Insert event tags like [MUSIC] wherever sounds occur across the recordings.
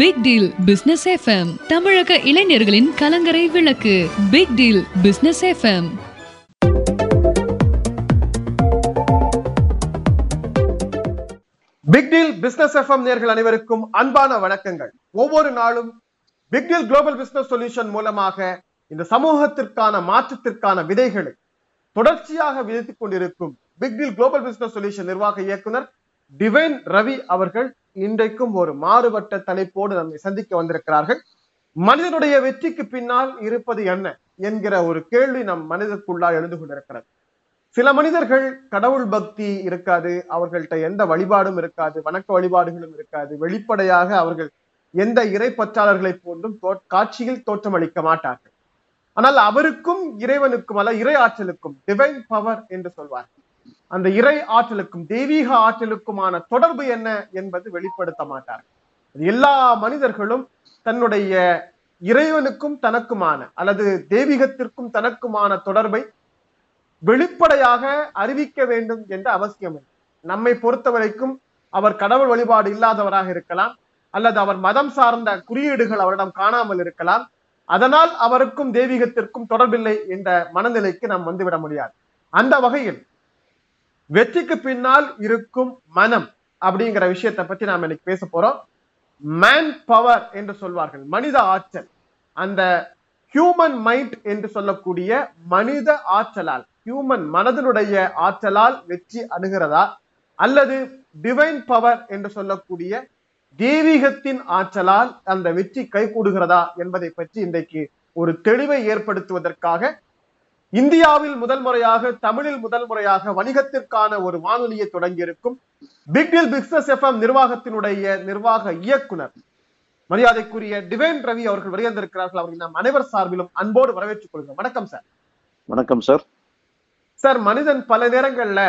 Big deal business FM தமிழக இளைஞர்களின் கலங்கரை விளக்கு. Big deal business FM big deal business FM நேர்கள் அனைவருக்கும் அன்பான வணக்கங்கள். ஒவ்வொரு நாளும் big deal global business solution மூலமாக இந்த சமூகத்திற்கான மாற்றத்திற்கான விதைகளை தொடர்ச்சியாக விதித்துக் கொண்டிருக்கும் big deal global business solution நிர்வாக இயக்குனர் டிவைன் ரவி அவர்கள் இன்றைக்கும் ஒரு மாறுபட்ட தலைப்போடு நம்மை சந்திக்க வந்திருக்கிறார்கள். மனிதனுடைய வெற்றிக்கு பின்னால் இருப்பது என்ன என்கிற ஒரு கேள்வி நம் மனிதனுக்குள்ளாக எழுந்து கொண்டிருக்கிறது. சில மனிதர்கள் கடவுள் பக்தி இருக்காது அவர்கள்ட்ட எந்த வழிபாடும் இருக்காது வணக்க வழிபாடுகளும் இருக்காது வெளிப்படையாக அவர்கள் எந்த இறை பற்றாளர்களை போன்றும் தோ- காட்சியில் தோற்றமளிக்க மாட்டார்கள். ஆனால் அவருக்கும் இறைவனுக்கும் அல்ல இறை ஆற்றலுக்கும் டிவைன் பவர் என்று சொல்வார்கள். அந்த இறை ஆற்றலுக்கும் தெய்வீக ஆற்றலுக்குமான தொடர்பு என்ன என்பது வெளிப்படுத்த மாட்டார்கள். எல்லா மனிதர்களும் தன்னுடைய இறைவனுக்கும் தனக்குமான அல்லது தெய்வீகத்திற்கும் தனக்குமான தொடர்பை வெளிப்படையாக அறிவிக்க வேண்டும் என்ற அவசியம் நம்மை பொறுத்த வரைக்கும் அவர் கடவுள் வழிபாடு இல்லாதவராக இருக்கலாம் அல்லது அவர் மதம் சார்ந்த குறியீடுகள் அவரிடம் காணாமல் இருக்கலாம். அதனால் அவருக்கும் தெய்வீகத்திற்கும் தொடர்பில்லை என்ற மனநிலைக்கு நாம் வந்துவிட முடியாது. அந்த வகையில் வெற்றிக்கு பின்னால் இருக்கும் மனம் அப்படிங்கிற விஷயத்தை பத்தி நாம் இன்னைக்கு பேச போறோம். மேன் பவர் என்று சொல்வார்கள். மனித ஆற்றல். அந்த ஹியூமன் மைண்ட் என்று சொல்லக்கூடிய மனித ஆற்றலால் ஹியூமன் மனதினுடைய ஆற்றலால் வெற்றி அணுகிறதா? அல்லது டிவைன் பவர் என்று சொல்லக்கூடிய தெய்வீகத்தின் ஆற்றலால் அந்த வெற்றி கைகூடுகிறதா என்பதை பற்றி இன்றைக்கு ஒரு தெளிவை ஏற்படுத்துவதற்காக இந்தியாவில் முதல் முறையாக தமிழில் முதல் முறையாக வணிகத்திற்கான ஒரு வானொலியை தொடங்கியிருக்கும் பிக் டீல் பிசினஸ் எஃப்எம் நிர்வாகத்தினுடைய நிர்வாக இயக்குனர். மரியாதைக்குரிய டிவைன் ரவி அவர்கள் வருகின்றிருக்கிறார்கள் அவர்கள் நாம் அனைவர் சார்பிலும் அன்போடு வரவேற்றுக் கொள்கிறோம். வணக்கம் சார் வணக்கம் சார் சார் மனிதன் பல நேரங்கள்ல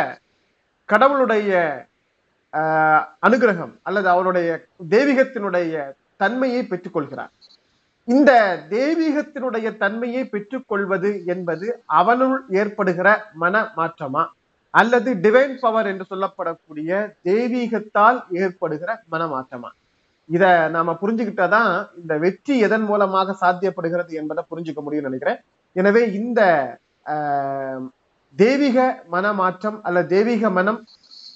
கடவுளுடைய அனுகிரகம் அல்லது அவருடைய தெய்வீகத்தினுடைய தன்மையை பெற்றுக்கொள்கிறார். இந்த தெய்வீகத்தினுடைய தன்மையை பெற்றுக்கொள்வது என்பது அவனுள் ஏற்படுகிற மன மாற்றமா? அல்லது டிவைன் பவர் என்று சொல்லப்படக்கூடிய தெய்வீகத்தால் ஏற்படுகிற மனமாற்றமா இத நாம புரிஞ்சுக்கிட்டாதான் இந்த வெற்றி எதன் மூலமாக சாத்தியப்படுகிறது என்பதை புரிஞ்சுக்க முடியும்னு நினைக்கிறேன். எனவே இந்த ஆஹ், தெய்வீக மனமாற்றம் அல்ல தெய்வீக மனம்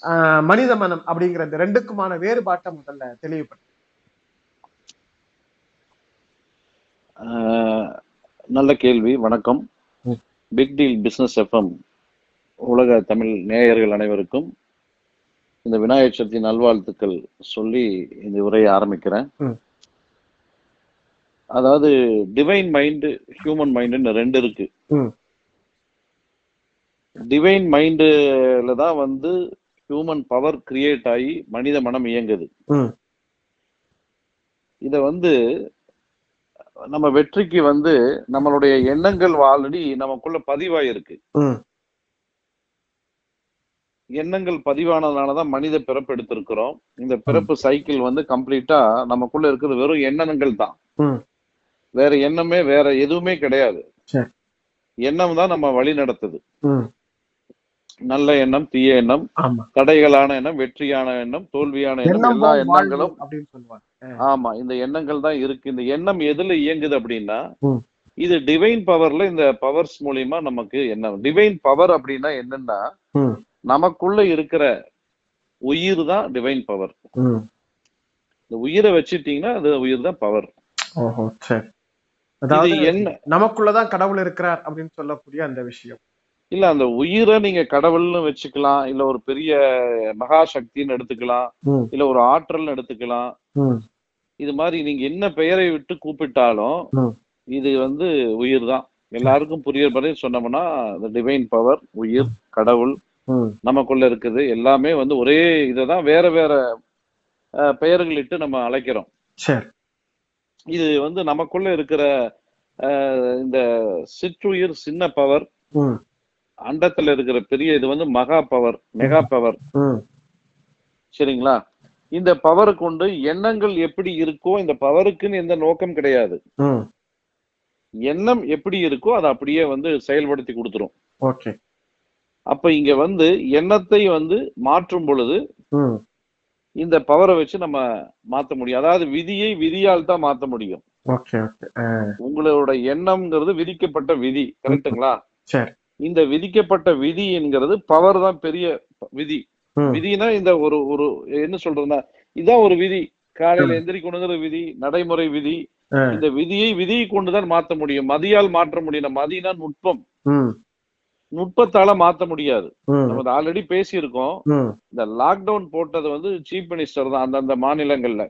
ஆஹ், மனித மனம் அப்படிங்கிற இந்த ரெண்டுக்குமான வேறுபாட்டை முதல்ல தெளிவுபடுத்த நல்ல கேள்வி வணக்கம். பிக் டீல் பிசினஸ் எஃப்எம் உலக தமிழ் நேயர்கள் அனைவருக்கும் இந்த விநாயகர் சதுர்த்தி நல்வாழ்த்துக்கள் சொல்லி இந்த உரையை ஆரம்பிக்கிறேன். அதாவது டிவைன் மைண்டு ஹியூமன் மைண்டுன்னு ரெண்டு இருக்கு. டிவைன் மைண்டுல தான் வந்து ஹியூமன் பவர் கிரியேட் ஆகி மனித மனம் இயங்குது. இத வந்து நம்ம வெற்றிக்கு வந்து நம்மளுடைய எண்ணங்கள் ஆல்ரெடி நமக்குள்ள பதிவாயிருக்கு. எண்ணங்கள் பதிவானதுனாலதான் மனித பிறப்பு எடுத்திருக்கிறோம் இந்த பிறப்பு சைக்கிள் வந்து கம்ப்ளீட்டா நமக்குள்ள இருக்கிறது வெறும் எண்ணங்கள் தான். வேற எண்ணமே வேற எதுவுமே கிடையாது. எண்ணம் தான் நம்ம வழி நடத்துது. நல்ல எண்ணம் தீய எண்ணம் தடைகளான எண்ணம் வெற்றியான எண்ணம் தோல்வியான எண்ணம் எல்லா எண்ணங்களும் ஆமா இந்த எண்ணங்கள் தான் இருக்கு. இந்த எண்ணம் எதுல இயங்குது அப்படின்னா. இது டிவைன் பவர்ல இந்த பவர்ஸ் மூலியமா நமக்கு என்ன டிவைன் பவர் அப்படின்னா என்னன்னா. நமக்குள்ள இருக்கிற உயிர் தான் டிவைன் பவர். இந்த உயிரை வச்சுட்டீங்கன்னா அது உயிர் தான் பவர் நமக்குள்ளதான் கடவுள் இருக்கிறார் அப்படின்னு சொல்லக்கூடிய அந்த விஷயம். இல்ல அந்த உயிரை நீங்க கடவுள்னு வச்சுக்கலாம் இல்ல ஒரு பெரிய மகா சக்தின்னு எடுத்துக்கலாம். இல்ல ஒரு ஆற்றல்னு எடுத்துக்கலாம். இது மாதிரி நீங்க என்ன பெயரை விட்டு கூப்பிட்டாலும். இது வந்து உயிர் தான் எல்லாருக்கும் புரியுற மாதிரி சொன்னோம்னா டிவைன் பவர் உயிர் கடவுள். நமக்குள்ள இருக்குது எல்லாமே வந்து ஒரே இததான் வேற வேற அஹ், பெயர்களிட்டு நம்ம அழைக்கிறோம் இது வந்து நமக்குள்ள இருக்கிற இந்த சிற்றுயிர் சின்ன பவர். அண்டத்துல இருக்கிற பெரிய இது வந்து மகா பவர் மெகா பவர். சரிங்களா? இந்த பவரை கொண்டு எண்ணங்கள் எப்படி இருக்கோ இந்த பவருக்குன்னு எந்த நோக்கம் கிடையாது. எண்ணம் எப்படி இருக்கோ அதை அப்படியே வந்து செயல்படுத்தி கொடுத்துரும். ஓகே. அப்ப இங்க வந்து எண்ணத்தை வந்து மாற்றும் பொழுது. இந்த பவரை வச்சு நம்ம மாத்த முடியும். அதாவது விதியை விதியால் தான் மாத்த முடியும். உங்களோட எண்ணம்ங்கிறது விதிக்கப்பட்ட விதி கரெக்ட்டுங்களா சரி. இந்த விதிக்கப்பட்ட விதி என்கிறது பவர் தான் பெரிய விதி. விதினா இந்த ஒரு ஒரு என்ன சொல்றதுன்னா இதான் ஒரு விதி. காலையில எந்திரிக்கணுங்கிற விதி நடைமுறை விதி. இந்த விதியை விதியை கொண்டுதான் மாத்த முடியும். மதியால் மாற்ற முடியும். மதினா நுட்பம். நுட்பத்தால மாத்த முடியாது. நம்ம ஆல்ரெடி பேசியிருக்கோம். இந்த லாக்டவுன் போட்டது வந்து சீஃப் மினிஸ்டர் தான் அந்தந்த மாநிலங்கள்ல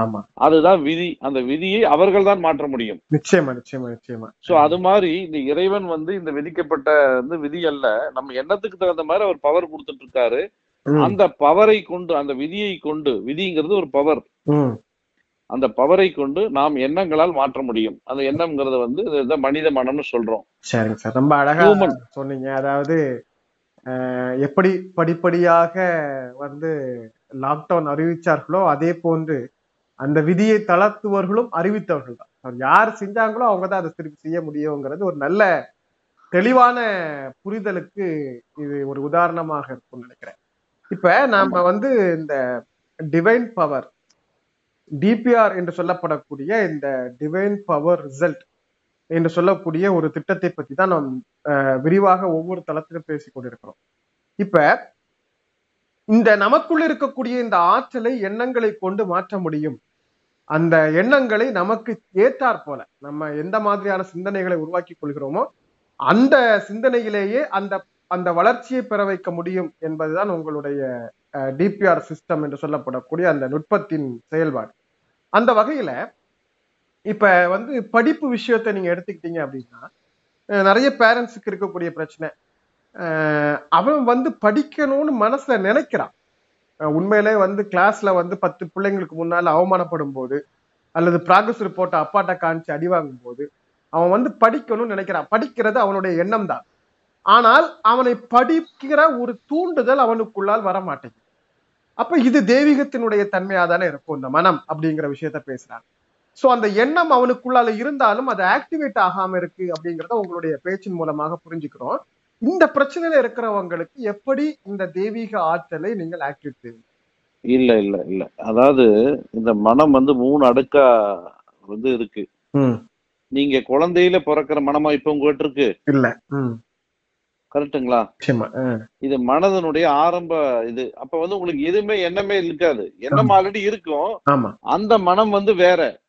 ஆமா அதுதான் விதி. அந்த விதியை அவர்கள் தான் மாற்ற முடியும். நிச்சயமா நிச்சயமா நிச்சயமா. சோ அது மாதிரி இந்த இறைவன் வந்து இந்த விதிக்கப்பட்ட வந்து விதி அல்ல. நம்ம எண்ணத்துக்கு தகுந்த மாதிரி அவர் பவர் கொடுத்துட்டு இருக்காரு. அந்த பவரை கொண்டு அந்த விதியை கொண்டு விதிங்கிறது ஒரு பவர் அந்த பவரை கொண்டு நாம் எண்ணங்களால் மாற்ற முடியும். அந்த எண்ணம்ங்கிறது வந்து மனித மனம்னு சொல்றோம். சரிங்க சார். ரொம்ப அழகா. சொன்னீங்க. அதாவது எப்படி படிப்படியாக வந்து லாக்டவுன் அறிவிச்சார்களோ அதே போன்று அந்த விதியை தளர்த்துவர்களும் அறிவித்தவர்கள் தான். யார் செஞ்சாங்களோ அவங்க தான் அதை திருப்பி செய்ய முடியுங்கிறது ஒரு நல்ல தெளிவான புரிதலுக்கு இது ஒரு உதாரணமாக இருக்கும்னு நினைக்கிறேன். இப்ப நாம வந்து இந்த டிவைன் பவர் டிபிஆர் என்று சொல்லப்படக்கூடிய இந்த டிவைன் பவர் ரிசல்ட் என்று சொல்லக்கூடிய ஒரு திட்டத்தை பத்தி தான் நாம் விரிவாக ஒவ்வொரு தளத்திலும் பேசிக்கொண்டிருக்கிறோம் இப்ப இந்த நமக்குள் இருக்கக்கூடிய இந்த ஆற்றலை எண்ணங்களை கொண்டு மாற்ற முடியும். அந்த எண்ணங்களை நமக்கு ஏற்றாற் போல நம்ம எந்த மாதிரியான சிந்தனைகளை உருவாக்கி கொள்கிறோமோ அந்த சிந்தனையிலேயே அந்த அந்த வளர்ச்சியை பெற வைக்க முடியும் என்பதுதான் உங்களுடைய டிபிஆர் சிஸ்டம் என்று சொல்லப்படக்கூடிய அந்த நுட்பத்தின் செயல்பாடு. அந்த வகையில இப்ப வந்து படிப்பு விஷயத்தை நீங்க எடுத்துக்கிட்டீங்க அப்படின்னா நிறைய பேரண்ட்ஸுக்கு இருக்கக்கூடிய பிரச்சனை. அவன் வந்து படிக்கணும்னு மனசுல நினைக்கிறான். உண்மையிலே வந்து கிளாஸ்ல வந்து பத்து பிள்ளைங்களுக்கு முன்னால அவமானப்படும் போது அல்லது ப்ராக்ரஸ் ரிப்போர்ட்டை அப்பாட்ட காமிச்சு அடி வாங்கும் போது அவன் வந்து படிக்கணும்னு நினைக்கிறான். படிக்கிறது அவனுடைய எண்ணம் தான் ஆனால் அவனை படிக்கிற ஒரு தூண்டுதல் அவனுக்குள்ளால் வர மாட்டேங்குது அப்ப இது தெய்வீகத்தினுடைய தன்மையா தானே இருக்கும் இந்த மனம் அப்படிங்கிற விஷயத்த பேசுறாங்க. சோ அந்த எண்ணம் அவனுக்குள்ளால இருந்தாலும் அது ஆக்டிவேட் ஆகாம இருக்கு அப்படிங்கறத உங்களுடைய பேச்சின் மூலமாக புரிஞ்சுக்கிறோம். இந்த பிரச்சனையில இருக்கிறவங்களுக்கு எப்படி இந்த தெய்வீக ஆற்றலை நீங்கள் ஆக்டிவேட் செய்வீங்க? இல்ல இல்ல இல்ல. அதாவது இந்த மனம் வந்து மூணு அடுக்கா வந்து இருக்கு. நீங்க குழந்தையில பிறக்கிற மனமா இப்ப உங்ககிட்ட இருக்கு. இல்ல. ஆ, இது மனதனுடைய ஆரம்ப இது. அப்ப வந்து உங்களுக்கு எதுவுமே எண்ணமே இருக்காது. எண்ணம் ஆல்ரெடி இருக்கும். அந்த மனம் வந்து வேற.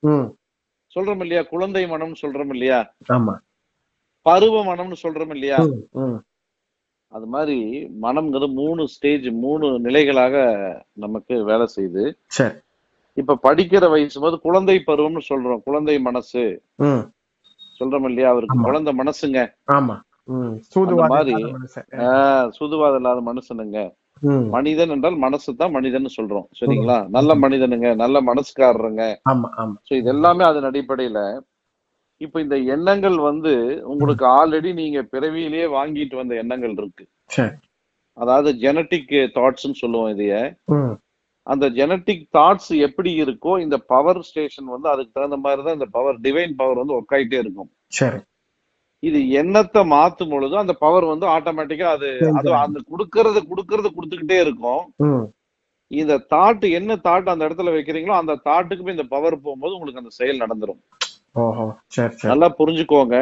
சொல்றோம் இல்லையா? குழந்தை மனம்னு சொல்றோம் இல்லையா? பருவ மனம்னு சொல்றோம் இல்லையா? அது மாதிரி மனம்ங்கிறது மூணு ஸ்டேஜ் மூணு நிலைகளாக நமக்கு வேலை செய்யுது. இப்ப படிக்கிற வயசு போது குழந்தை பருவம்னு சொல்றோம். குழந்தை மனசு. சொல்றோம் இல்லையா? அவருக்கு. குழந்தை மனசுங்க. ஆமா. மாதிரி, இல்லாத மனுஷன். ஆஹ் சுதுவாத இல்லாத மனுஷனுங்க. மனிதன் என்றால் மனசு தான் மனிதன் சொல்றோம். சரிங்களா? நல்ல மனிதனுங்க நல்ல மனசுக்காரருங்க. சோ இது எல்லாமே அதன் அடிப்படையில இப்ப இந்த எண்ணங்கள் வந்து உங்களுக்கு ஆல்ரெடி நீங்க பிறவியிலேயே வாங்கிட்டு வந்த எண்ணங்கள் இருக்கு. அதாவது ஜெனட்டிக் தாட்ஸ்னு சொல்லுவோம் இதைய. அந்த ஜெனட்டிக் தாட்ஸ் எப்படி இருக்கோ இந்த பவர் ஸ்டேஷன் வந்து அதுக்கு தகுந்த மாதிரி தான் இந்த பவர் டிவைன் பவர் வந்து ஒர்க் ஆயிட்டே இருக்கும். சரி. இது எண்ணத்தை மாத்தும் பொழுது அந்த பவர் வந்து ஆட்டோமேட்டிக்கா அது அது அந்த கொடுக்கறது கொடுக்கறது கொடுத்துக்கிட்டே இருக்கும். இந்த தாட் என்ன தாட் அந்த இடத்துல வைக்கிறீங்களோ அந்த தாட்டுக்கு இந்த பவர் போகும்போது உங்களுக்கு அந்த செயல் நடந்துரும். நல்லா புரிஞ்சுக்கோங்க.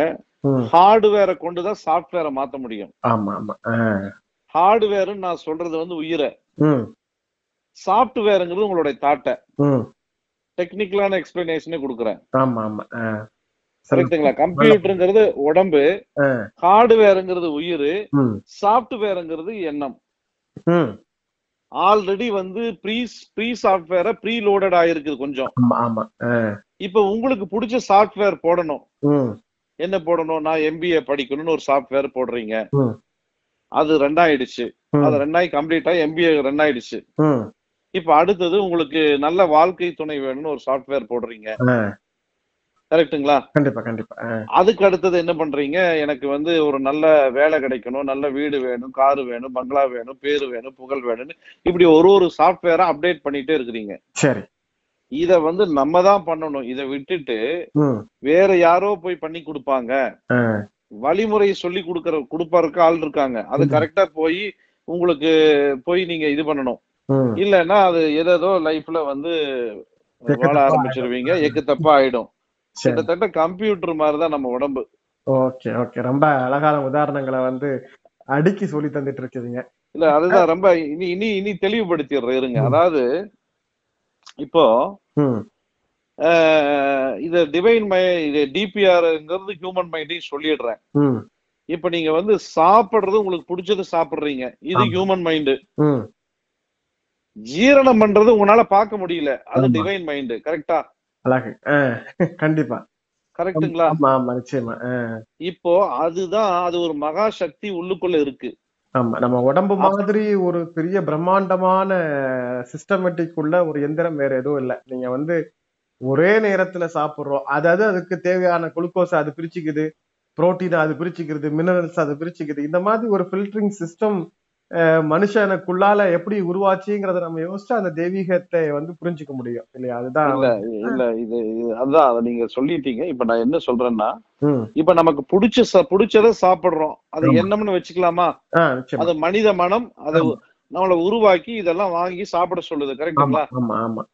ஹார்ட்வேரை கொண்டுதான் சாஃப்ட்வேரை மாத்த முடியும். ஆமா ஆமா. ஆ, ஹார்ட்வேர்னு நான் சொல்றது வந்து உயிரை. சாஃப்ட்வேருங்கிறது உங்களுடைய தாட்டை டெக்னிக்கலான எக்ஸ்பிளனேஷனே கொடுக்குறேன். கரெக்ட்டுங்களா கம்ப்யூட்டருங்கிறது உடம்பு ஹார்ட்வேருங்கிறது உயிர் சாஃப்ட்வேருங்கிறது எண்ணம். ஆல்ரெடி வந்து ப்ரீ ப்ரீ சாஃப்ட்வேரை ப்ரீ லோடட் ஆயிருக்குது கொஞ்சம். இப்போ உங்களுக்கு பிடிச்ச சாஃப்ட்வேர் போடணும். என்ன போடணும்? நான் எம்பிஏ படிக்கணும்னு ஒரு சாஃப்ட்வேர் போடுறீங்க. அது ரெண்டாயிடுச்சு ம். அது ரெண்டாயி கம்ப்ளீட் ஆகி எம்பிஏ ரெண்டாயிடுச்சு ம். இப்ப அடுத்தது உங்களுக்கு நல்ல வாழ்க்கை துணை வேணும்னு ஒரு சாஃப்ட்வேர் போடுறீங்க. ஆ, கரெக்ட்டுங்களா? கண்டிப்பா கண்டிப்பா. அதுக்கு அடுத்தது என்ன பண்றீங்க? எனக்கு வந்து ஒரு நல்ல வேலை கிடைக்கணும். நல்ல வீடு வேணும் காரு வேணும் பங்களா வேணும் பேரு வேணும் புகழ் வேணும்னு இப்படி ஒரு ஒரு சாஃப்ட்வேரை அப்டேட் பண்ணிட்டே இருக்கிறீங்க. சரி. இத வந்து நம்ம தான் பண்ணணும். இதை விட்டுட்டு வேற யாரோ போய் பண்ணி கொடுப்பாங்க. வழிமுறை சொல்லி கொடுக்கற கொடுப்பாருக்கு ஆள் இருக்காங்க. அது. கரெக்டா போய் உங்களுக்கு போய் நீங்க இது பண்ணணும். இல்லைன்னா அது ஏதேதோ லைஃப்ல வந்து வாழ ஆரம்பிச்சிருவீங்க. எக்கு தப்பா ஆயிடும். கிட்டத்தட்ட கம்ப்யூட்டர் மாதிரிதான் நம்ம உடம்பு. Okay okay. ரொம்ப அழகான உதாரணங்களை வந்து அடுக்கி சொல்லி தந்துட்டு இருக்கீங்க. இல்ல அதுதான் ரொம்ப இனி இனி இனி தெளிவுபடுத்திடுறேன் இருங்க. அதாவது இப்போ இது டிவைன் மை இது டிபிஆர்ங்கிறது ஹியூமன் மைண்டையும் சொல்லிடுறேன். இப்ப நீங்க வந்து சாப்பிடுறது உங்களுக்கு பிடிச்சது சாப்பிடுறீங்க. இது. ஹியூமன் மைண்டு ஜீரணம் பண்றது உங்களால பார்க்க முடியல. அது. டிவைன் மைண்டு கரெக்டா அழகு. ஆ, கண்டிப்பா. கரெக்ட்டுங்களா? ஆமா ஆமா நிச்சயமா ஆ, இப்போ அதுதான் அது ஒரு மகா சக்தி உள்ளுக்குள்ள இருக்கு. ஆமா நம்ம உடம்பு மாதிரி ஒரு பெரிய பிரம்மாண்டமான சிஸ்டமேட்டிக் உள்ள ஒரு எந்திரம் வேற எதுவும் இல்ல. நீங்க வந்து ஒரே நேரத்துல சாப்பிடுறோம். அதாவது அதுக்கு தேவையான குளுக்கோஸ் அது பிரிச்சுக்குது புரோட்டீன் அது பிரிச்சுக்கிறது மினரல்ஸ் அது பிரிச்சுக்குது. இந்த மாதிரி ஒரு ஃபில்டரிங் சிஸ்டம் மனுஷனுக்குள்ளால எப்படி உருவாச்சுங்கிறத நம்ம யோசிச்சா அந்த தெய்வீகத்தை வந்து புரிஞ்சுக்க முடியும். இல்லையா? அதுதான் இல்ல இல்ல இது அதான் அதை நீங்க சொல்லிட்டீங்க. இப்ப நான் என்ன சொல்றேன்னா இப்ப நமக்கு பிடிச்ச பிடிச்சதை சாப்பிடுறோம். அது. என்னம்னு வச்சுக்கலாமா? அது மனித மனம் அதை. நம்மள உருவாக்கி இதெல்லாம் வாங்கி சாப்பிட சொல்லுது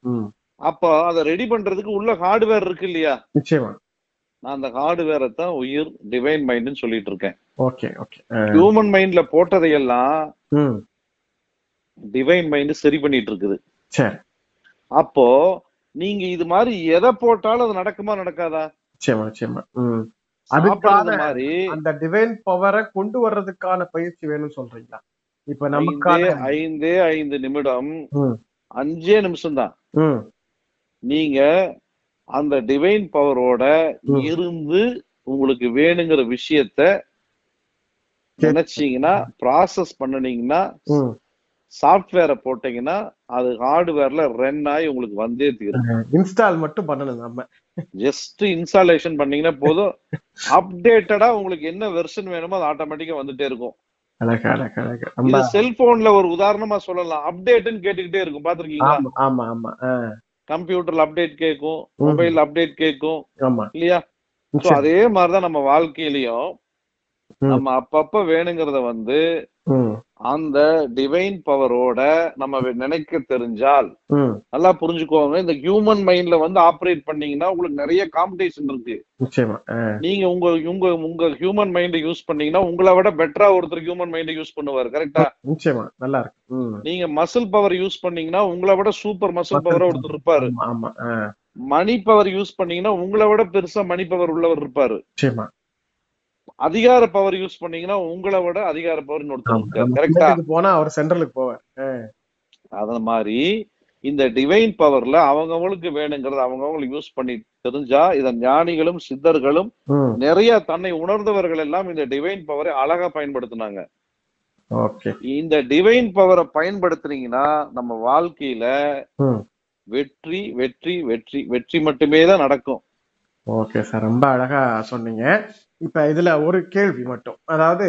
ம். அப்போ அதை ரெடி பண்றதுக்கு உள்ள ஹார்ட்வேர் இருக்கு இல்லையா? நிச்சயமா. நான் அந்த ஹார்ட்வேரை தான் உயிர் டிவைன் மைண்ட்னு சொல்லிட்டு இருக்கேன். Okay okay. ஹியூமன் மைண்ட்ல போட்டதையெல்லாம் டிவைன் மைண்ட் சரி பண்ணிட்டு இருக்குது சரி அப்போ நீங்க இது மாதிரி எதை போட்டாலும் அது நடக்குமா நடக்காதா? நிச்சயமா நிச்சயமா. அதுக்கான மாதிரி அந்த டிவைன் பவரை கொண்டு வர்றதுக்கான பயிற்சி வேணும்னு சொல்றீங்களா? இப்ப நமக்கான ஐந்தே ஐந்து நிமிடம் அஞ்சே நிமிஷம் தான் நீங்க அந்த டிவைன் பவரோட. இருந்து உங்களுக்கு வேணுங்கிற விஷயத்த. நினைச்சீங்கன்னா ப்ராசஸ் பண்ணுனீங்கன்னா. சாஃப்ட்வேரை போட்டீங்கன்னா அது ஹார்ட்வேர்ல ரன் ஆகி உங்களுக்கு வந்தே தீரும். இன்ஸ்டால் மட்டும் பண்ணணும் நம்ம. ஜஸ்ட் இன்ஸ்டாலேஷன் பண்ணீங்கன்னா போதும். அப்டேட்டடா உங்களுக்கு என்ன வெர்ஷன் வேணுமோ அது ஆட்டோமேட்டிக்கா வந்துட்டே இருக்கும். செல்போன்ல ஒரு உதாரணமா சொல்லலாம். அப்டேட்னு கேட்டுக்கிட்டே இருக்கும். பாத்திருக்கீங்களா ஆமா ஆமா கம்ப்யூட்டர்ல அப்டேட் கேட்கும். மொபைல் அப்டேட் கேட்கும். ஆமா. இல்லையா. அதே மாதிரிதான் நம்ம வாழ்க்கையிலயும். நம்ம அப்பப்ப வேணுங்கிறத வந்து அந்த டிவைன் பவரோட நம்ம நினைக்க தெரிஞ்சால் நல்லா புரிஞ்சுக்கோங்க இந்த ஹியூமன் மைண்ட்ல வந்து ஆப்ரேட் பண்ணீங்கன்னா உங்களுக்கு நிறைய காம்படிஷன் இருக்கு. நீங்க உங்க உங்க உங்க ஹியூமன் மைண்டை யூஸ் பண்ணீங்கன்னா உங்களை விட பெட்டரா ஒருத்தர் ஹியூமன் மைண்டை யூஸ் பண்ணுவார். கரெக்டா நிச்சயமா. நல்லா இருக்கு. நீங்க மசில் பவர் யூஸ் பண்ணீங்கன்னா உங்களை விட சூப்பர் மசில் பவர் ஒருத்தர் இருப்பாரு. மணி பவர் யூஸ் பண்ணீங்கன்னா உங்களை விட பெருசா மணி பவர் உள்ளவர் இருப்பாரு. அதிகார பவர் யூஸ் பண்ணீங்கன்னா உங்களை விட அதிகார பவர் கரெக்டா போனா அவர் சென்ட்ரலுக்கு போவார். ஆ, அத மாதிரி இந்த டிவைன் பவர்ல அவங்கவங்களுக்கு வேணுங்கிறத அவங்கவங்களுக்கு யூஸ் பண்ணி தெரிஞ்சா இத ஞானிகளும் சித்தர்களும் நிறைய தன்னை உணர்ந்தவர்கள் எல்லாம் இந்த டிவைன் பவரை அழகா பயன்படுத்தினாங்க. இந்த டிவைன் பவரை பயன்படுத்துனீங்கன்னா நம்ம வாழ்க்கையில வெற்றி வெற்றி வெற்றி வெற்றி மட்டுமே தான் நடக்கும். Okay sir. ரொம்ப அழகா சொன்னீங்க. இப்ப இதுல ஒரு கேள்வி மட்டும். அதாவது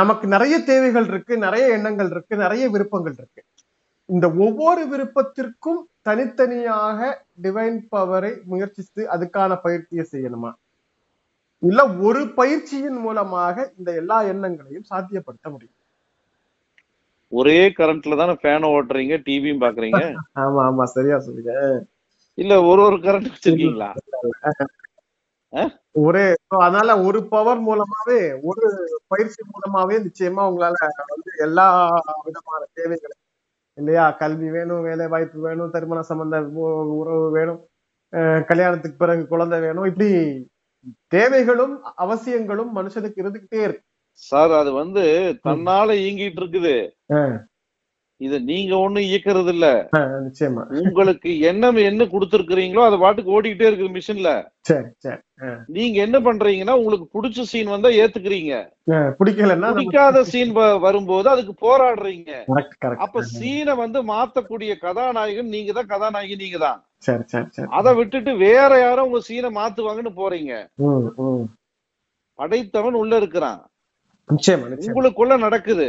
நமக்கு நிறைய தேவைகள் இருக்கு நிறைய எண்ணங்கள் இருக்கு நிறைய விருப்பங்கள் இருக்கு. இந்த ஒவ்வொரு விருப்பத்திற்கும் தனித்தனியாக டிவைன் பவரை முயற்சித்து அதுக்கான பயிற்சியை செய்யணுமா? இல்ல ஒரு பயிற்சியின் மூலமாக இந்த எல்லா எண்ணங்களையும் சாத்தியப்படுத்த முடியும்? ஒரே கரண்ட்ல தானே ஃபேன் ஓட்டுறீங்க டிவியும் பாக்குறீங்க? ஆமா ஆமா. சரியா சொல்லுங்க இல்ல ஒரு ஒரு கரண்ட் வச்சிருக்கீங்களா? ஒரே அதனால ஒரு பவர் மூலமாவே ஒரு பயிற்சி மூலமாவே நிச்சயமா உங்களால வந்து எல்லா விதமான தேவைகளை இல்லையா? கல்வி வேணும் வேலை வாய்ப்பு வேணும் திருமண சம்பந்த உறவு வேணும் கல்யாணத்துக்கு பிறகு குழந்தை வேணும் இப்படி தேவைகளும் அவசியங்களும் மனுஷனுக்கு இருந்துகிட்டே இருக்கு. சார் அது வந்து தன்னால இயங்கிட்டு இருக்குது. இத நீங்க ஒண்ணும் இயக்குறது இல்ல நிச்சயமா. உங்களுக்கு என்ன என்ன கொடுத்துருக்கீங்களோ அது பாட்டுக்கு ஓடிக்கிட்டே இருக்குது மிஷின்ல. நீங்க என்ன பண்றீங்கன்னா உங்களுக்கு பிடிச்ச சீன் வந்தா ஏத்துக்கிறீங்க. பிடிக்கலன்னா பிடிக்காத சீன் வரும்போது அதுக்கு போராடுறீங்க. அப்ப சீனை வந்து மாத்தக்கூடிய கதாநாயகன் நீங்க தான் கதாநாயகி நீங்க தான். அதை விட்டுட்டு வேற யாரும் உங்க சீனை மாத்துவாங்கன்னு போறீங்க. படைத்தவன் உள்ள இருக்கிறான். உங்களுக்குள்ள நடக்குது.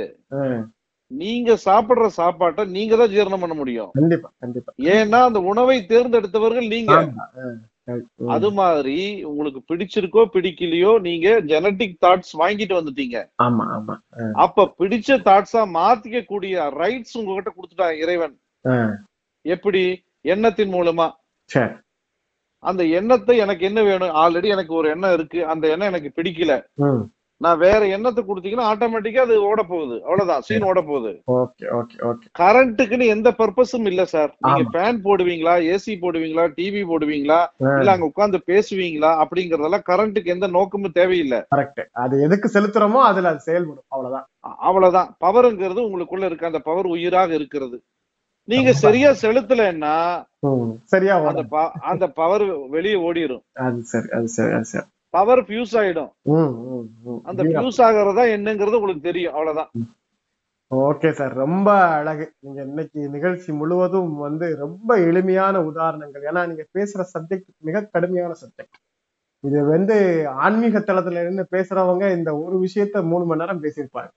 நீங்க சாப்பிடுற சாப்பாட்டை நீங்க தான் ஜீரணம் பண்ண முடியும். கண்டிப்பா கண்டிப்பா. ஏன்னா அந்த உணவை தேர்ந்தெடுத்தவர்கள் நீங்க. அது மாதிரி உங்களுக்கு பிடிச்சிருக்கோ பிடிக்கலையோ நீங்க ஜெனட்டிக் தாட்ஸ் வாங்கிட்டு வந்துட்டீங்க. ஆமா ஆமா அப்ப பிடிச்ச தாட்ஸா மாத்திக்க கூடிய ரைட்ஸ் உங்ககிட்ட கொடுத்துட்டான் இறைவன். எப்படி? எண்ணத்தின் மூலமா. அந்த எண்ணத்தை எனக்கு என்ன வேணும்? ஆல்ரெடி எனக்கு ஒரு எண்ணம் இருக்கு. அந்த எண்ணம் எனக்கு பிடிக்கல. நான் வேற எண்ணத்தை கொடுத்தீங்கன்னா ஆட்டோமேட்டிக்கா அது ஓட போகுது அவ்வளவுதான். சீன் ஓட போகுது ஓகே ஓகே ஓகே கரண்ட்டுக்குன்னு எந்த பர்பஸும் இல்ல சார் நீங்க. ஃபேன் போடுவீங்களா ஏசி போடுவீங்களா டிவி போடுவீங்களா. இல்ல அங்க உட்கார்ந்து பேசுவீங்களா அப்படிங்கறதெல்லாம் கரண்ட்டுக்கு எந்த நோக்கமும் தேவையில்லை. கரெக்ட் அது எதுக்கு செலுத்துறோமோ அதுல அது செயல்படும். அவ்வளவுதான். அவ்வளவுதான். பவர்ங்கிறது உங்களுக்குள்ள இருக்க அந்த பவர் உயிராக இருக்கிறது. நீங்க. சரியா செலுத்தலைன்னா சரியா அந்த பவர் வெளியே ஓடிரும். அது சரி அது சரி அது சரி. பவர் ஃபியூஸ் ஆயிடும். அந்த ஃபியூஸ் ஆகுறதா என்னங்கிறது உங்களுக்கு தெரியும். அவ்வளவுதான். ஓகே சார் ரொம்ப அழகு. நீங்க இன்னைக்கு நிகழ்ச்சி முழுவதும் வந்து ரொம்ப எளிமையான உதாரணங்கள். ஏன்னா நீங்க பேசுற சப்ஜெக்ட் மிக கடுமையான சப்ஜெக்ட் இது வந்து ஆன்மீக தளத்துல இருந்து பேசுறவங்க இந்த ஒரு விஷயத்த மூணு மணி நேரம் பேசியிருப்பாங்க.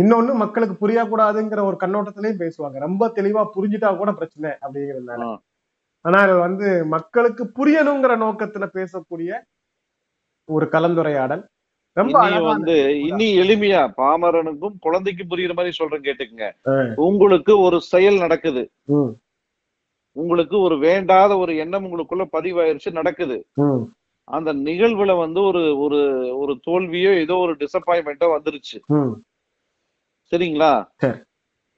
இன்னொன்னு மக்களுக்கு புரியக்கூடாதுங்கிற ஒரு கண்ணோட்டத்திலையும் பேசுவாங்க. ரொம்ப தெளிவா புரிஞ்சுட்டா கூட பிரச்சனை அப்படிங்கிறதுனால. ஆனால் வந்து மக்களுக்கு புரியணுங்கிற நோக்கத்துல பேசக்கூடிய ஒரு கலந்துரையாடல். ரொம்ப வந்து இனி எளிமையா பாமரனுக்கும் குழந்தைக்கும் புரியுற மாதிரி சொல்றேன் கேட்டுக்குங்க. உங்களுக்கு ஒரு செயல் நடக்குது. உங்களுக்கு ஒரு வேண்டாத ஒரு எண்ணம் உங்களுக்குள்ள பதிவாயிருச்சு நடக்குது. அந்த நிகழ்வுல வந்து ஒரு ஒரு ஒரு தோல்வியோ ஏதோ ஒரு டிசப்பாயின்மெண்டோ வந்துருச்சு. சரிங்களா? சரி.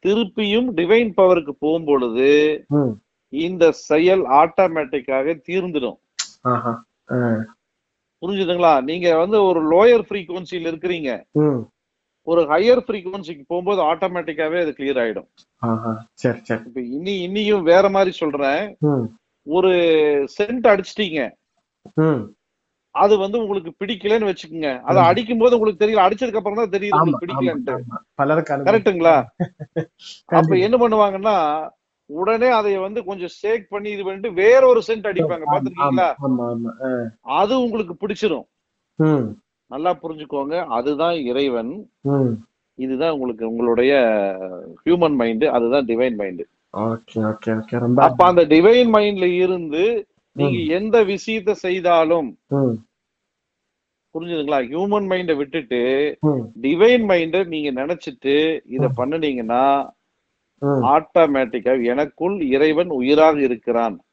திருப்பியும் டிவைன் பவருக்கு போகும் பொழுது. இந்த செயல் ஆட்டோமேட்டிக்காக தீர்ந்துடும். புரிஞ்சுதுங்களா நீங்க வந்து ஒரு லோயர் ஃப்ரீக்வன்சில இருக்கிறீங்க. ஒரு ஹையர் ஃப்ரீக்வன்சிக்கு போகும்போது ஆட்டோமேட்டிக்காவே அது கிளியர் ஆயிடும் ஆஹா. சரி சரி இப்ப இனி இனியும் வேற மாதிரி சொல்றேன். ஒரு சென்ட் அடிச்சிட்டீங்க. அது வந்து உங்களுக்கு பிடிக்கலன்னு வச்சுக்கோங்க அதை. அடிக்கும் போது உங்களுக்கு தெரியல அடிச்சதுக்கு அப்புறம் தான் தெரியுது பிடிக்கலன்ட்டு. கரெக்ட்டுங்களா அப்ப. என்ன பண்ணுவாங்கன்னா உடனே அதை வந்து கொஞ்சம் ஷேக் பண்ணி இது பண்ணிட்டு வேற ஒரு சென்ட் அடிப்பாங்க பாத்துருக்கீங்களா. அது உங்களுக்கு பிடிச்சிரும். நல்லா புரிஞ்சுக்கோங்க அதுதான் இறைவன். இதுதான் உங்களுக்கு உங்களுடைய ஹியூமன் மைண்ட் அதுதான் டிவைன் மைண்ட் அப்ப அந்த டிவைன் மைண்ட்ல இருந்து நீங்க எந்த விஷயத்த செய்தாலும். புரிஞ்சுதுங்களா ஹியூமன் மைண்ட விட்டுட்டு. டிவைன் மைண்ட நீங்க நினைச்சிட்டு இத பண்ணுனீங்கன்னா. ஆட்டோமேட்டிக்கா எனக்குள் இறைவன் உயிராக இருக்கிறான்.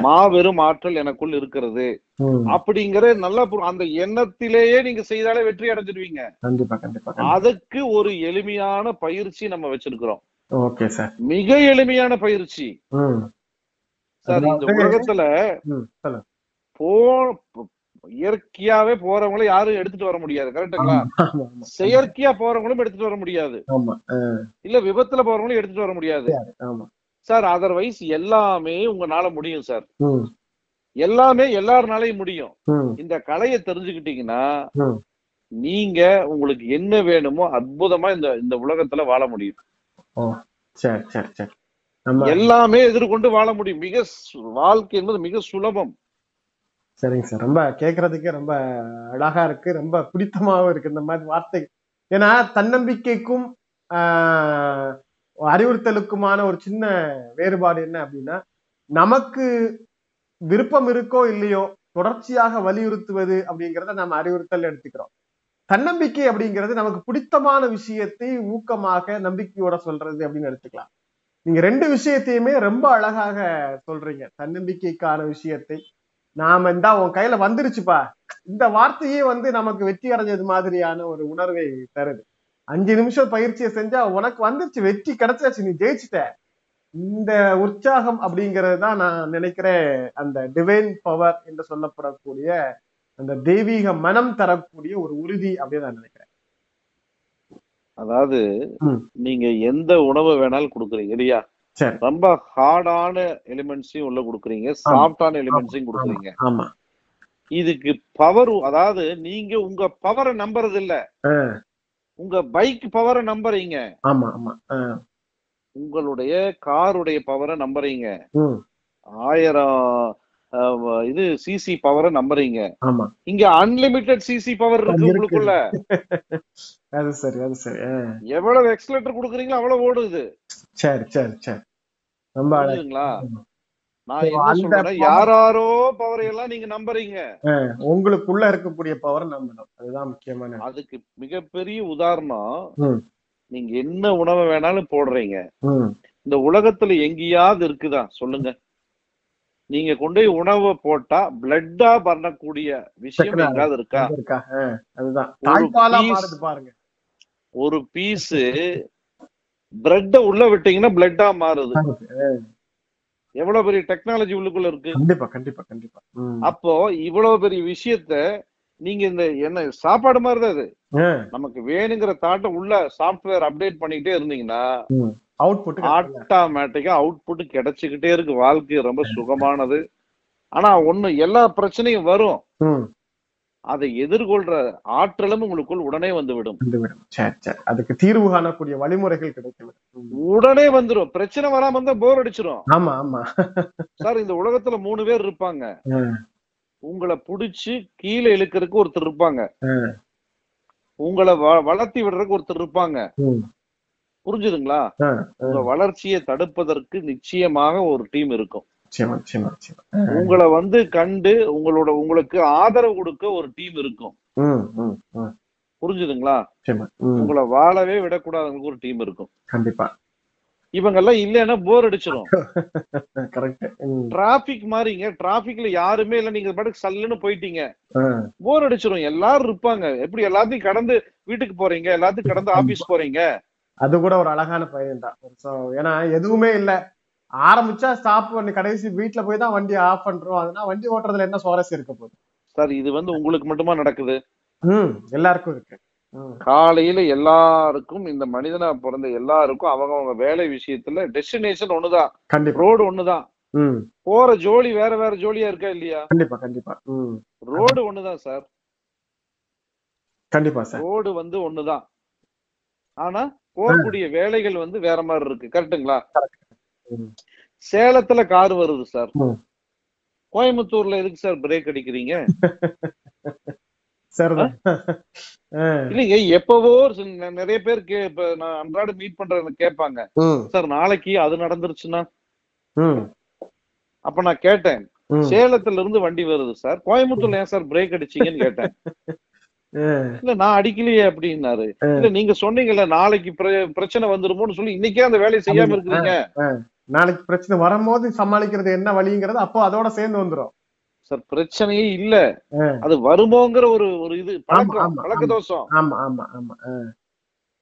மாபெரும் ஆற்றல் எனக்குள் இருக்கிறது. அப்படிங்கிற நல்லா அந்த எண்ணத்திலேயே நீங்க செய்தாலே வெற்றி கண்டிப்பா. அதுக்கு ஒரு எளிமையான பயிற்சி நம்ம வச்சிருக்கிறோம் ஓகே சார் மிக எளிமையான பயிற்சி. சார் இந்த உலகத்துல. போ இயற்கையாவே போறவங்கள யாரும் எடுத்துட்டு வர முடியாது கரெக்டுங்களா. செயற்கையா போறவங்களும் எடுத்துட்டு வர முடியாது. இல்ல விபத்துல போறவங்களும் எடுத்துட்டு வர முடியாது. சார் அதர்வைஸ் எல்லாமே உங்களால முடியும் சார். எல்லாமே எல்லாருனாலையும் முடியும். இந்த கலையை தெரிஞ்சுக்கிட்டீங்கன்னா. நீங்க உங்களுக்கு என்ன வேணுமோ அற்புதமா இந்த இந்த உலகத்துல வாழ முடியும். எல்லாமே எதிர்கொண்டு வாழ முடியும். மிக வாழ்க்கை என்பது மிக சுலபம். சரிங்க சார். ரொம்ப கேட்கறதுக்கே ரொம்ப அழகா இருக்கு. ரொம்ப பிடித்தமாவும் இருக்கு இந்த மாதிரி வார்த்தை. ஏன்னா தன்னம்பிக்கைக்கும் ஆஹ், அறிவுறுத்தலுக்குமான ஒரு சின்ன வேறுபாடு என்ன அப்படின்னா நமக்கு விருப்பம் இருக்கோ இல்லையோ தொடர்ச்சியாக வலியுறுத்துவது அப்படிங்கிறத நம்ம அறிவுறுத்தல் எடுத்துக்கிறோம். தன்னம்பிக்கை அப்படிங்கிறது நமக்கு பிடித்தமான விஷயத்தை ஊக்கமாக நம்பிக்கையோட சொல்றது அப்படின்னு எடுத்துக்கலாம். நீங்க ரெண்டு விஷயத்தையுமே ரொம்ப அழகாக சொல்றீங்க. தன்னம்பிக்கைக்கான விஷயத்தை நாம இந்தா உன் கையில வந்துருச்சுப்பா இந்த வார்த்தையே வந்து நமக்கு வெற்றி அடைஞ்சது மாதிரியான ஒரு உணர்வை தருது அஞ்சு நிமிஷம் பயிற்சியை செஞ்சா உனக்கு வந்துருச்சு வெற்றி கிடைச்சாச்சு நீ ஜெயிச்சிட்ட இந்த உற்சாகம் அப்படிங்கிறது தான் நான் நினைக்கிறேன் அந்த டிவைன் பவர் என்று சொல்லப்படக்கூடிய அந்த தெய்வீக மனம் தரக்கூடிய ஒரு உறுதி அப்படின்னு நான் நினைக்கிறேன் அதாவது. நீங்க எந்த உணவு வேணாலும் கொடுக்குறீங்க இல்லையா. ரொம்ப ஹார்டான எலிமெண்ட்ஸையும் உள்ள கொடுக்குறீங்க. சாஃப்டான எலிமெண்ட்ஸையும் கொடுக்குறீங்க. ஆமா. இதுக்கு பவர் அதாவது நீங்க உங்க பவரை நம்புறது இல்ல உங்க பைக் பவரை நம்புறீங்க. ஆமா ஆமா. உங்களுடைய காருடைய பவரை நம்புறீங்க. ஆயிரம் இது சிசி பவரை நம்புறீங்க. ஆமா. இங்க அன்லிமிட்டெட் சிசி பவர் இருக்கு. உங்களுக்குள்ள. [LAUGHS] அது சரி அது சரி. எவ்வளவு எக்ஸலேட்டர் கொடுக்குறீங்களோ அவ்வளவு ஓடுது. சரி சரி சரி. ரொம்ப அழகு. புரியுதுங்களா? நான் என்ன சொல்றேன் யாராரோ பவரை எல்லாம் நீங்க நம்புறீங்க. உங்களுக்குள்ள இருக்கக்கூடிய பவர் நம்பணும். அதுதான் முக்கியமான அதுக்கு மிகப்பெரிய உதாரணம். நீங்க என்ன உணவை வேணாலும் போடுறீங்க. இந்த உலகத்துல எங்கேயாவது இருக்குதா? சொல்லுங்க. நீங்க கொண்டு போய் உணவை போட்டா பிளட்டா பண்ணக்கூடிய விஷயம். எங்காவது இருக்கா? அதுதான். ஒரு பீஸ் பிரெட்ட உள்ள விட்டீங்கன்னா பிளட்டா மாறுது. எவ்வளவு பெரிய டெக்னாலஜி உள்ளுக்குள்ள இருக்கு? கண்டிப்பா கண்டிப்பா கண்டிப்பா. அப்போ இவ்வளவு பெரிய விஷயத்த நீங்க இந்த என்ன சாப்பாடு மாதிரி தான் இது நமக்கு வேணுங்கிற தாட்டை உள்ள சாஃப்ட்வேர் அப்டேட் பண்ணிக்கிட்டே இருந்தீங்கன்னா. அவுட்புட் ஆட்டோமேட்டிக்கா அவுட்புட் கிடைச்சுக்கிட்டே இருக்கு. வாழ்க்கை ரொம்ப சுகமானது. ஆனா ஒண்ணு எல்லா பிரச்சனையும் வரும். அதை எதிர்கொள்ற ஆற்றலும் உங்களுக்குள் உடனே வந்து விடும் வந்துவிடும். சரி சரி அதுக்கு தீர்வு காணக்கூடிய வழிமுறைகள் கிடைக்கும். உடனே வந்துரும். பிரச்சனை வராம இருந்தா போர் அடிச்சிரும். ஆமா ஆமா. சார் இந்த உலகத்துல மூணு பேர் இருப்பாங்க. உங்களை புடிச்சு கீழே இழுக்கிறதுக்கு ஒருத்தர் இருப்பாங்க. உங்களை வளர்த்தி விடுறதுக்கு ஒருத்தர் இருப்பாங்க. புரிஞ்சுதுங்களா? உங்க வளர்ச்சியை தடுப்பதற்கு நிச்சயமாக ஒரு டீம் இருக்கும். உங்களை வந்து கண்டு உங்களோட உங்களுக்கு ஆதரவு கொடுக்க ஒரு டீம் இருக்கும். புரிஞ்சுதுங்களா. உங்களை வாழவே விடக்கூடாதவங்களுக்கு ஒரு டீம் இருக்கும். கண்டிப்பா. இவங்க எல்லாம் இல்லைன்னா போர் அடிச்சிடும் கரெக்ட் டிராபிக் மாதிரிங்க டிராபிக்ல யாருமே இல்ல. நீங்க பாட்டுக்கு சல்லுன்னு போயிட்டீங்க. போர் அடிச்சிடும் எல்லாரும் இருப்பாங்க. எப்படி எல்லாத்தையும் கடந்து வீட்டுக்கு போறீங்க? எல்லாத்தையும் கடந்து ஆபீஸ் போறீங்க? அது கூட ஒரு அழகான பயன் தான் So, ஏன்னா எதுவுமே இல்ல. ஆரம்பிச்சா ஸ்டாப் பண்ணி கடைசி வீட்ல போய் தான் வண்டி ஆஃப் பண்றோம். அதனால வண்டி ஓட்டுறதுல என்ன சுவாரஸ்யம் இருக்க போகுது? சார் இது வந்து உங்களுக்கு மட்டுமா நடக்குது? ம் எல்லாருக்கும் இருக்கு. காலையில எல்லாருக்கும் இந்த மனிதனா பிறந்த எல்லாருக்கும் அவங்க அவங்க வேலை விஷயத்துல டெஸ்டினேஷன் ஒண்ணுதான். கண்டிப்பா. ரோடு ஒண்ணுதான். போற ஜோலி வேற வேற ஜோலியா இருக்கா இல்லையா? கண்டிப்பா கண்டிப்பா. ரோடு ஒண்ணுதான் சார். கண்டிப்பா சார். ரோடு வந்து ஒண்ணுதான். ஆனா போகக்கூடிய வேலைகள் வந்து வேற மாதிரி இருக்கு. கரெக்ட்டுங்களா? ம். சேலத்துல கார் வருது சார். கோயம்புத்தூர்ல எதுக்கு சார் பிரேக் அடிக்கிறீங்க? இல்லைங்க எப்பவோ நிறைய பேர் நான் அன்றாட மீட் பண்றவங்க கேட்பாங்க. சார் நாளைக்கு அது நடந்துருச்சுன்னா? அப்ப நான் கேட்டேன். சேலத்துல இருந்து வண்டி வருது சார். கோயம்புத்தூர்ல ஏன் சார் பிரேக் அடிச்சீங்கன்னு கேட்டேன். [LAUGHS] இல்ல நான் அடிக்கலையே அப்படின்னாரு. இல்ல நீங்க சொன்னீங்கல்ல நாளைக்கு பிர- பிரச்சனை வந்துருமோன்னு சொல்லி இன்னைக்கே அந்த வேலையை செய்யாம இருக்கிறீங்க நாளைக்கு பிரச்சனை வரும்போது சமாளிக்கிறது என்ன வழிங்கிறது அப்போ அதோட சேர்ந்து வந்துரும். சார் பிரச்சனையே இல்ல. அது வருமோங்கிற ஒரு ஒரு இது பழக்கம் பழக்க. தோஷம் ஆமா ஆமா ஆமா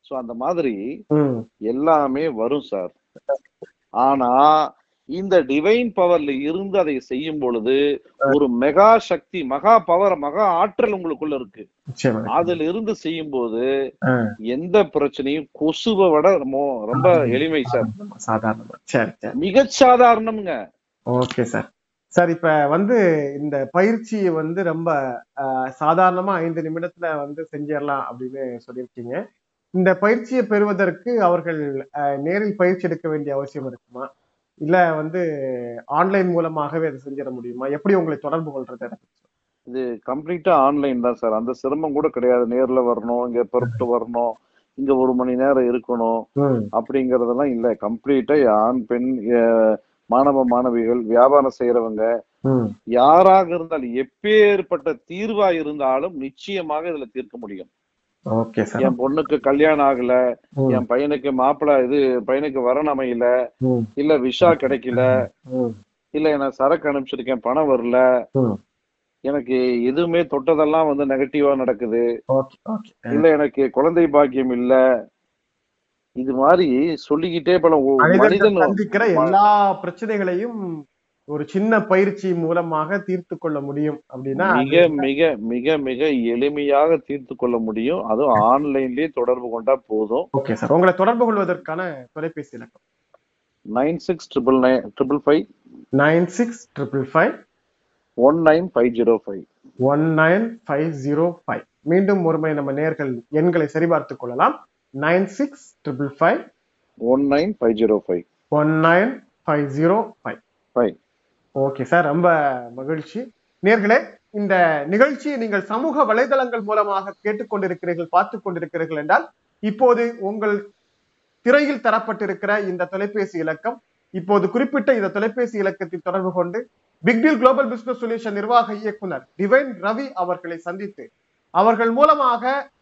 சோ அந்த மாதிரி எல்லாமே வரும் சார். ஆனா இந்த டிவைன் பவர்ல இருந்து அதை செய்யும் பொழுது ஒரு மெகா சக்தி மகா பவர் மகா ஆற்றல் உங்களுக்குள்ள இருக்கு. அதுல இருந்து செய்யும் போது. எந்த பிரச்சனையும் கொசுவை விட ரொம்ப எளிமை சார். சாதாரணமா. மிகச் சாதாரணம்ங்க. Okay sir. சார் இப்ப வந்து இந்த பயிற்சியை வந்து ரொம்ப சாதாரணமா ஐந்து நிமிடத்துல வந்து செஞ்சிடலாம் அப்படின்னு சொல்லியிருக்கீங்க. இந்த பயிற்சியை பெறுவதற்கு அவர்கள் நேரில் பயிற்சி எடுக்க வேண்டிய அவசியம் இருக்குமா? இல்ல வந்து ஆன்லைன் மூலமாகவே அதை செஞ்சிட முடியுமா? எப்படி உங்களை தொடர்பு கொள்றது இது கம்ப்ளீட்டா ஆன்லைன் தான் சார். அந்த சிரமம் கூட கிடையாது. நேர்ல வரணும் இங்க புறப்பட்டு வரணும் இங்க ஒரு மணி நேரம் இருக்கணும் அப்படிங்கறதெல்லாம் இல்ல. கம்ப்ளீட்டா ஆண் பெண் மாணவ மாணவிகள் வியாபாரம் செய்யறவங்க யாராக இருந்தாலும் எப்பேற்பட்ட தீர்வா இருந்தாலும் நிச்சயமாக இதுல தீர்க்க முடியும். என் பொண்ணுக்கு கல்யாணம் ஆகல என் பையனுக்கு மாப்பிள்ளை இது பையனுக்கு வரன் அமையல இல்ல விஷா கிடைக்கல இல்ல நான் சரக்கு அனுப்பிச்சிருக்கேன் பணம் வரல. எனக்கு எதுவுமே தொட்டதெல்லாம் வந்து நெகட்டிவா நடக்குது. இல்ல எனக்கு குழந்தை பாக்கியம் இல்ல. இது மாதிரி சொல்லிக்கிட்டே பல மனிதன் எல்லா பிரச்சனைகளையும் ஒரு சின்ன பயிற்சி மூலமாக தீர்த்து கொள்ள முடியும் அப்படின்னா மிக மிக மிக மிக எளிமையாக தீர்த்து கொள்ள முடியும். அதுவும் ஆன்லைன்லயே தொடர்பு கொண்டா போதும். Okay sir. உங்களை தொடர்பு கொள்வதற்கான தொலைபேசி இலக்கம். Nine six triple nine triple five. Nine six triple five. One nine five zero five. One nine five zero five. மீண்டும் ஒருமுறை நம்ம நேர்கள் எண்களை சரிபார்த்துக் கொள்ளலாம். Nine six triple five. One nine five zero five. One nine five zero five. Five. Okay sir ரொம்ப மகிழ்ச்சி. நேர்களே இந்த நிகழ்ச்சியை நீங்கள் சமூக வலைதளங்கள் மூலமாக கேட்டுக்கொண்டிருக்கிறீர்கள் பார்த்து கொண்டிருக்கிறீர்கள் என்றால் இப்போது உங்கள் திரையில் தரப்பட்டிருக்கிற இந்த தொலைபேசி இலக்கம் இப்போது குறிப்பிட்ட இந்த தொலைபேசி இலக்கத்தில் தொடர்பு கொண்டு பிக்டில் குளோபல் பிசினஸ் சொல்யூஷன் நிர்வாக இயக்குனர் டிவைன் ரவி அவர்களை சந்தித்து அவர்கள் மூலமாக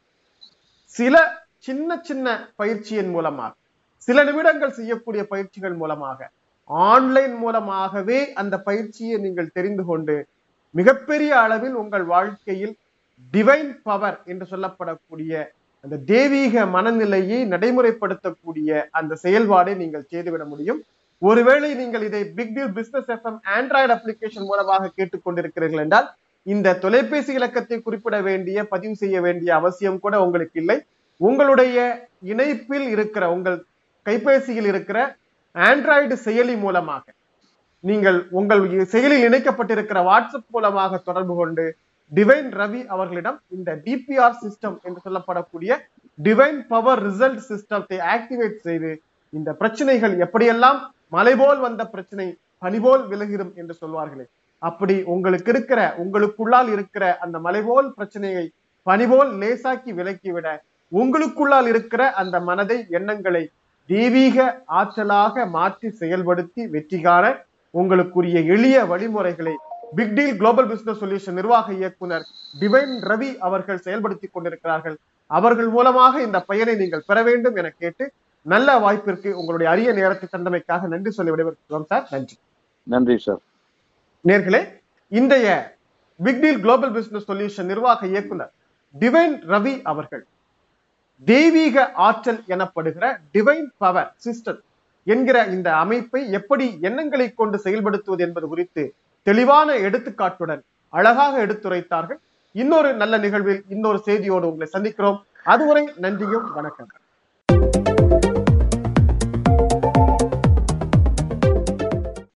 சில சின்ன சின்ன பயிற்சியின் மூலமாக சில நிமிடங்கள் செய்யக்கூடிய பயிற்சிகள் மூலமாக ஆன்லைன் மூலமாகவே அந்த பயிற்சியை நீங்கள் தெரிந்து கொண்டு மிகப்பெரிய அளவில் உங்கள் வாழ்க்கையில் டிவைன் பவர் என்று சொல்லப்படக்கூடிய அந்த தெய்வீக மனநிலையை நடைமுறைப்படுத்தக்கூடிய அந்த செயல்பாடை நீங்கள் செய்துவிட முடியும். ஒருவேளை நீங்கள் இதை big deal business FM android application மூலமாக கேட்டுக்கொண்டிருக்கிறீர்கள் என்றால் இந்த தொலைபேசி இலக்கத்தை குறிப்பிட வேண்டிய பதிவு செய்ய வேண்டிய அவசியம் கூட உங்களுக்கு இல்லை. உங்களுடைய இணைப்பில் இருக்கிற உங்கள் கைபேசியில் இருக்கிற ஆண்ட்ராய்டு செயலி மூலமாக. நீங்கள் உங்கள் செயலில் இணைக்கப்பட்டிருக்கிற வாட்ஸ்அப் மூலமாக தொடர்பு கொண்டு டிவைன் ரவி அவர்களிடம் இந்த டிபிஆர் சிஸ்டம் என்று சொல்லப்படக்கூடிய டிவைன் பவர் ரிசல்ட் சிஸ்டத்தை ஆக்டிவேட் செய்து இந்த பிரச்சனைகள் எப்படியெல்லாம் மலைபோல் வந்த பிரச்சனை பனிபோல் விலகிடும் என்று சொல்வார்களே. அப்படி உங்களுக்கு இருக்கிற உங்களுக்குள்ளால் இருக்கிற அந்த மலைபோல் பிரச்சனையை பனிபோல் லேசாக்கி விலக்கிவிட உங்களுக்குள்ளால் இருக்கிற அந்த மனதை எண்ணங்களை தெய்வீக ஆற்றலாக மாற்றி செயல்படுத்தி வெற்றி காண உங்களுக்குரிய எளிய வழிமுறைகளை big deal global business solution நிர்வாக இயக்குனர் டிவைன் ரவி அவர்கள் செயல்படுத்தி கொண்டிருக்கிறார்கள். அவர்கள் மூலமாக இந்த பயனை நீங்கள் பெற வேண்டும் என கேட்டு நல்ல வாய்ப்பிற்கு உங்களுடைய அரிய நேரத்தை தந்தமைக்காக நன்றி சொல்லி விடைபெறுகிறோம் சார். நன்றி. நன்றி சார். நேர்களே இன்றைய big deal global business solution நிர்வாக இயக்குனர் டிவைன் ரவி அவர்கள் தெய்வீக ஆற்றல் எனப்படுகிற டிவைன் பவர் சிஸ்டம் என்கிற இந்த அமைப்பை எப்படி எண்ணங்களை கொண்டு செயல்படுத்துவது என்பது குறித்து தெளிவான எடுத்துக்காட்டுடன் அழகாக எடுத்துரைத்தார்கள். இன்னொரு நல்ல நிகழ்வில் இன்னொரு செய்தியோடு உங்களை சந்திக்கிறோம். அதுவரை நன்றியும் வணக்கம்